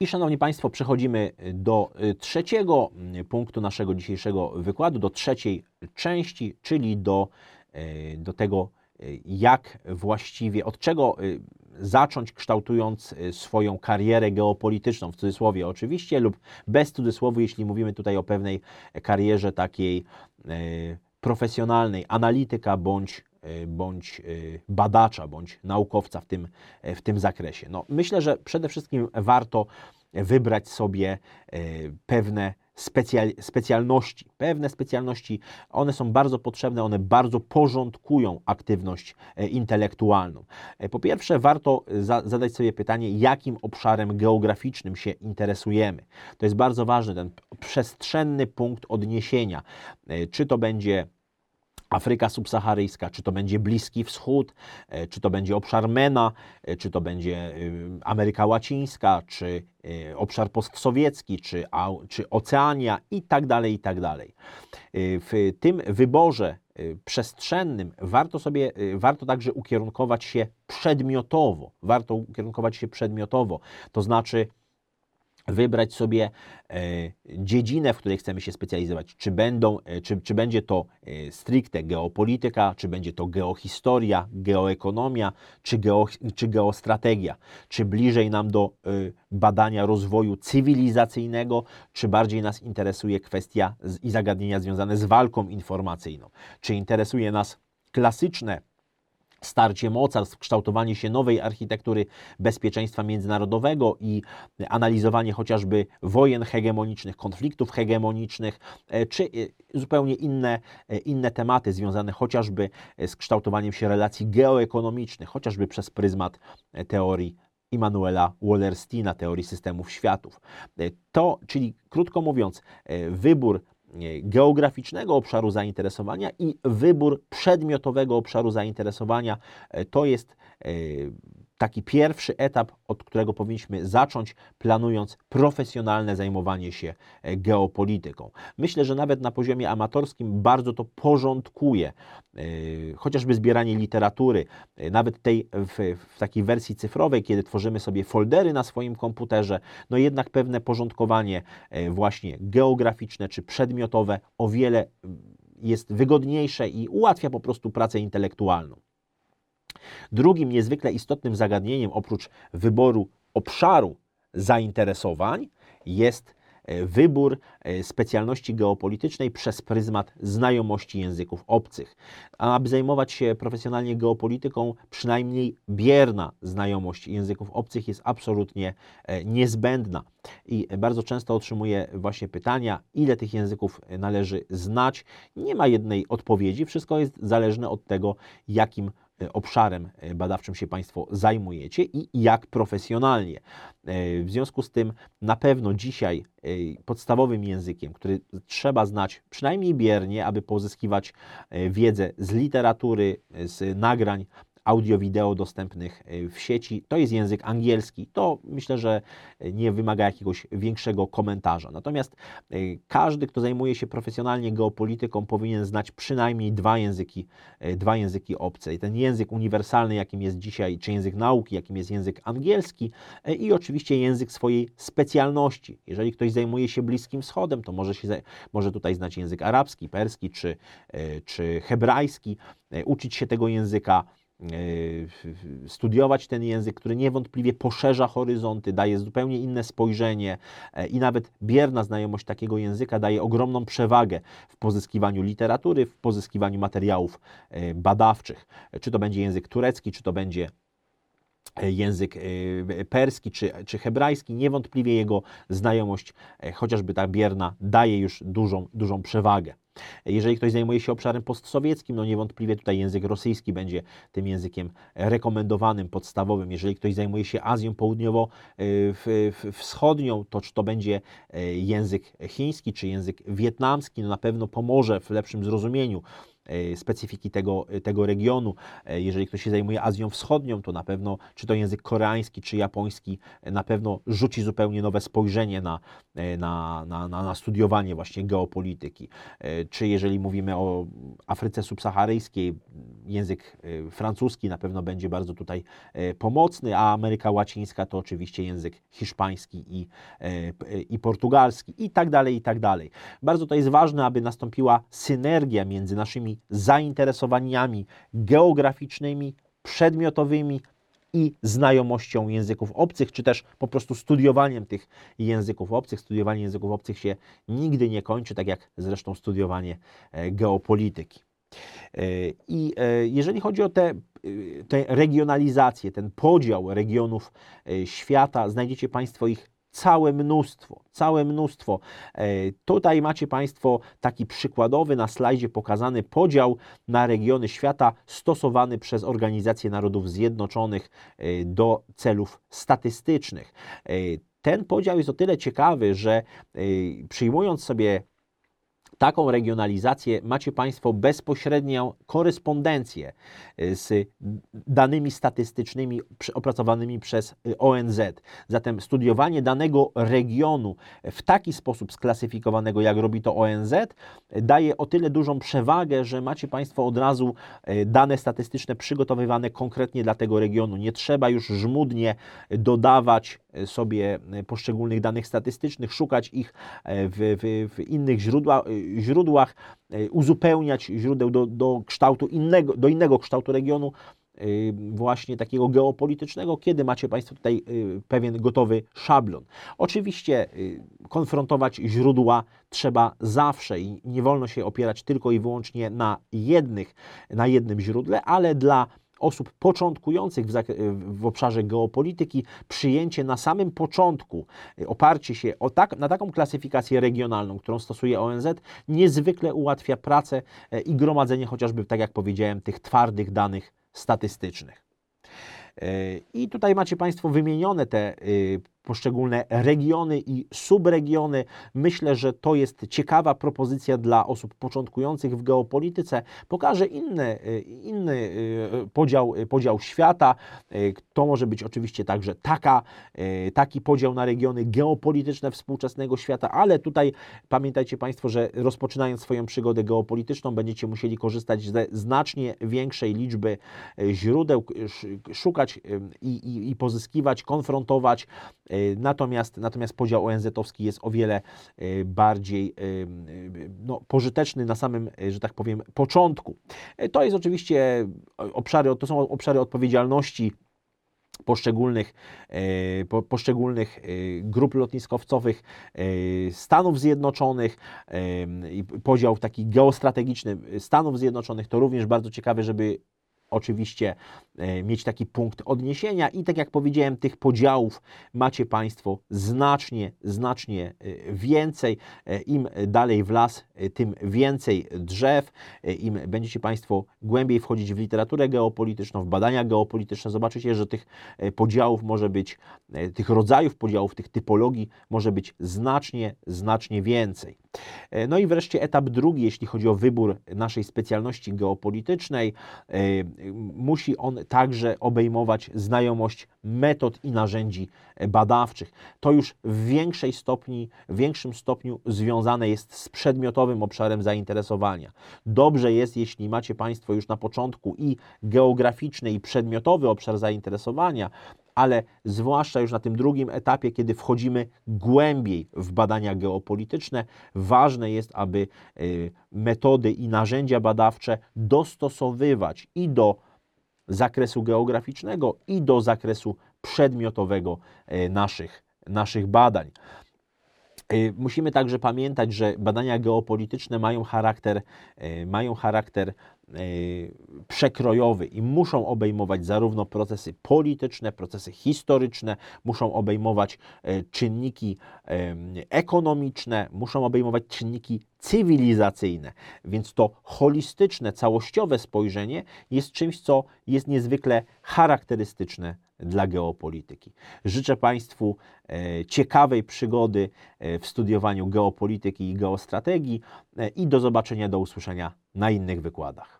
I szanowni Państwo, przechodzimy do y, trzeciego y, punktu naszego dzisiejszego wykładu, do trzeciej części, czyli do, y, do tego, jak właściwie, od czego zacząć kształtując swoją karierę geopolityczną, w cudzysłowie oczywiście, lub bez cudzysłowu, jeśli mówimy tutaj o pewnej karierze takiej profesjonalnej, analityka bądź bądź y, badacza, bądź naukowca w tym, y, w tym zakresie. No, myślę, że przede wszystkim warto wybrać sobie pewne specjal, specjalności. Pewne specjalności, one są bardzo potrzebne, one bardzo porządkują aktywność e, intelektualną. E, Po pierwsze, warto za, zadać sobie pytanie, jakim obszarem geograficznym się interesujemy. To jest bardzo ważny, ten przestrzenny punkt odniesienia. E, Czy to będzie Afryka subsaharyjska, czy to będzie Bliski Wschód, e, czy to będzie obszar MENA, e, czy to będzie y, Ameryka Łacińska, czy obszar postsowiecki, czy, czy Oceania i tak dalej, i tak dalej. W tym wyborze przestrzennym warto sobie, warto także ukierunkować się przedmiotowo. Warto ukierunkować się przedmiotowo, to znaczy wybrać sobie e, dziedzinę, w której chcemy się specjalizować. Czy, będą, e, czy, czy będzie to e, stricte geopolityka, czy będzie to geohistoria, geoekonomia, czy, geo, czy geostrategia. Czy bliżej nam do badania rozwoju cywilizacyjnego, czy bardziej nas interesuje kwestia i zagadnienia związane z walką informacyjną. Czy interesuje nas klasyczne starcie mocarstw, kształtowanie się nowej architektury bezpieczeństwa międzynarodowego i analizowanie chociażby wojen hegemonicznych, konfliktów hegemonicznych, e, czy e, zupełnie inne, e, inne tematy związane chociażby z kształtowaniem się relacji geoekonomicznych, chociażby przez pryzmat teorii Immanuela Wallersteina, teorii systemów światów. To, czyli krótko mówiąc, wybór geograficznego obszaru zainteresowania i wybór przedmiotowego obszaru zainteresowania e, to jest e, taki pierwszy etap, od którego powinniśmy zacząć, planując profesjonalne zajmowanie się e, geopolityką. Myślę, że nawet na poziomie amatorskim bardzo to porządkuje, e, chociażby zbieranie literatury, e, nawet tej w, w takiej wersji cyfrowej, kiedy tworzymy sobie foldery na swoim komputerze, no jednak pewne porządkowanie właśnie geograficzne czy przedmiotowe o wiele mm, jest wygodniejsze i ułatwia po prostu pracę intelektualną. Drugim niezwykle istotnym zagadnieniem, oprócz wyboru obszaru zainteresowań, jest e, wybór e, specjalności geopolitycznej przez pryzmat znajomości języków obcych. Aby zajmować się profesjonalnie geopolityką, przynajmniej bierna znajomość języków obcych jest absolutnie e, niezbędna. I bardzo często otrzymuję właśnie pytania, ile tych języków należy znać. Nie ma jednej odpowiedzi, wszystko jest zależne od tego, jakim obszarem e, badawczym się Państwo zajmujecie i jak profesjonalnie. E, W związku z tym na pewno dzisiaj e, podstawowym językiem, który trzeba znać przynajmniej biernie, aby pozyskiwać e, wiedzę z literatury, e, z nagrań audio-wideo dostępnych e, w sieci, to jest język angielski. To myślę, że nie wymaga jakiegoś większego komentarza. Natomiast e, każdy, kto zajmuje się profesjonalnie geopolityką, powinien znać przynajmniej dwa języki, e, dwa języki obce. I ten język uniwersalny, jakim jest dzisiaj, czy język nauki, jakim jest język angielski e, i oczywiście język swojej specjalności. Jeżeli ktoś zajmuje się Bliskim Wschodem, to może, się, może tutaj znać język arabski, perski czy, e, czy hebrajski, e, uczyć się tego języka, e, studiować ten język, który niewątpliwie poszerza horyzonty, daje zupełnie inne spojrzenie e, i nawet bierna znajomość takiego języka daje ogromną przewagę w pozyskiwaniu literatury, w pozyskiwaniu materiałów e, badawczych. Czy to będzie język turecki, czy to będzie e, język perski czy, czy hebrajski, niewątpliwie jego znajomość, chociażby ta bierna, daje już dużą, dużą przewagę. Jeżeli ktoś zajmuje się obszarem postsowieckim, no niewątpliwie tutaj język rosyjski będzie tym językiem rekomendowanym, podstawowym. Jeżeli ktoś zajmuje się Azją Południowo-Wschodnią, to czy to będzie e, język chiński, czy język wietnamski, no na pewno pomoże w lepszym zrozumieniu e, specyfiki tego, tego regionu. E, Jeżeli ktoś się zajmuje Azją Wschodnią, to na pewno, czy to język koreański, czy japoński, e, na pewno rzuci zupełnie nowe spojrzenie e, na, na, na, na studiowanie właśnie geopolityki. Czy jeżeli mówimy o Afryce subsaharyjskiej, język e, francuski na pewno będzie bardzo tutaj e, pomocny, a Ameryka Łacińska to oczywiście język hiszpański i, i portugalski i tak dalej, i tak dalej. Bardzo to jest ważne, aby nastąpiła synergia między naszymi zainteresowaniami geograficznymi, przedmiotowymi, i znajomością języków obcych, czy też po prostu studiowaniem tych języków obcych. Studiowanie języków obcych się nigdy nie kończy, tak jak zresztą studiowanie e, geopolityki. E, I e, jeżeli chodzi o te, te regionalizację, ten podział regionów świata, znajdziecie Państwo ich całe mnóstwo, całe mnóstwo. E, tutaj macie Państwo taki przykładowy na slajdzie pokazany podział na regiony świata stosowany przez Organizację Narodów Zjednoczonych e, do celów statystycznych. E, ten podział jest o tyle ciekawy, że przyjmując sobie taką regionalizację macie Państwo bezpośrednią korespondencję y, z danymi statystycznymi opracowanymi przez y, ONZ. Zatem studiowanie danego regionu w taki sposób sklasyfikowanego, jak robi to ONZ, daje o tyle dużą przewagę, że macie Państwo od razu y, dane statystyczne przygotowywane konkretnie dla tego regionu. Nie trzeba już żmudnie dodawać sobie poszczególnych danych statystycznych, szukać ich w, w, w innych źródłach źródłach, e, uzupełniać źródeł do, do kształtu innego, do innego kształtu regionu, e, właśnie takiego geopolitycznego, kiedy macie Państwo tutaj e, pewien gotowy szablon. Oczywiście konfrontować źródła trzeba zawsze i nie wolno się opierać tylko i wyłącznie na jednych, na jednym źródle, ale dla osób początkujących w, w, obszarze geopolityki, przyjęcie na samym początku, y, oparcie się tak, na taką klasyfikację regionalną, którą stosuje ONZ, niezwykle ułatwia pracę y, i gromadzenie chociażby, tak jak powiedziałem, tych twardych danych statystycznych. Y, I tutaj macie Państwo wymienione te poszczególne regiony i subregiony. Myślę, że to jest ciekawa propozycja dla osób początkujących w geopolityce. Pokaże inny, inny y, podział, podział świata. Y, to może być oczywiście także taka, y, taki podział na regiony geopolityczne współczesnego świata, ale tutaj pamiętajcie Państwo, że rozpoczynając swoją przygodę geopolityczną będziecie musieli korzystać ze znacznie większej liczby źródeł, szukać i, i, i pozyskiwać, konfrontować natomiast, natomiast podział ONZ-owski jest o wiele e, bardziej e, no, pożyteczny na samym, że tak powiem, początku. To jest oczywiście obszary, to są obszary odpowiedzialności poszczególnych, poszczególnych grup lotniskowcowych Stanów Zjednoczonych, podział taki geostrategiczny Stanów Zjednoczonych, to również bardzo ciekawe, żeby oczywiście e, mieć taki punkt odniesienia i tak jak powiedziałem, tych podziałów macie Państwo znacznie, znacznie e, więcej. E, Im dalej w las, tym więcej drzew. Im będziecie Państwo głębiej wchodzić w literaturę geopolityczną, w badania geopolityczne, zobaczycie, że tych podziałów może być, tych rodzajów podziałów, tych typologii może być znacznie, znacznie więcej. No i wreszcie etap drugi, jeśli chodzi o wybór naszej specjalności geopolitycznej musi on także obejmować znajomość metod i narzędzi badawczych. To już w większej stopni, w większym stopniu związane jest z przedmiotowym obszarem zainteresowania. Dobrze jest, jeśli macie Państwo już na początku i geograficzny, i przedmiotowy obszar zainteresowania, ale zwłaszcza już na tym drugim etapie, kiedy wchodzimy głębiej w badania geopolityczne, ważne jest, aby y, metody i narzędzia badawcze dostosowywać i do zakresu geograficznego, i do zakresu przedmiotowego y, naszych, naszych badań. Y, musimy także pamiętać, że badania geopolityczne mają charakter, mają charakter przekrojowy i muszą obejmować zarówno procesy polityczne, procesy historyczne, muszą obejmować y, czynniki ekonomiczne, muszą obejmować czynniki cywilizacyjne. Więc to holistyczne, całościowe spojrzenie jest czymś, co jest niezwykle charakterystyczne dla geopolityki. Życzę Państwu e, ciekawej przygody e, w studiowaniu geopolityki i geostrategii e, i do zobaczenia, do usłyszenia na innych wykładach.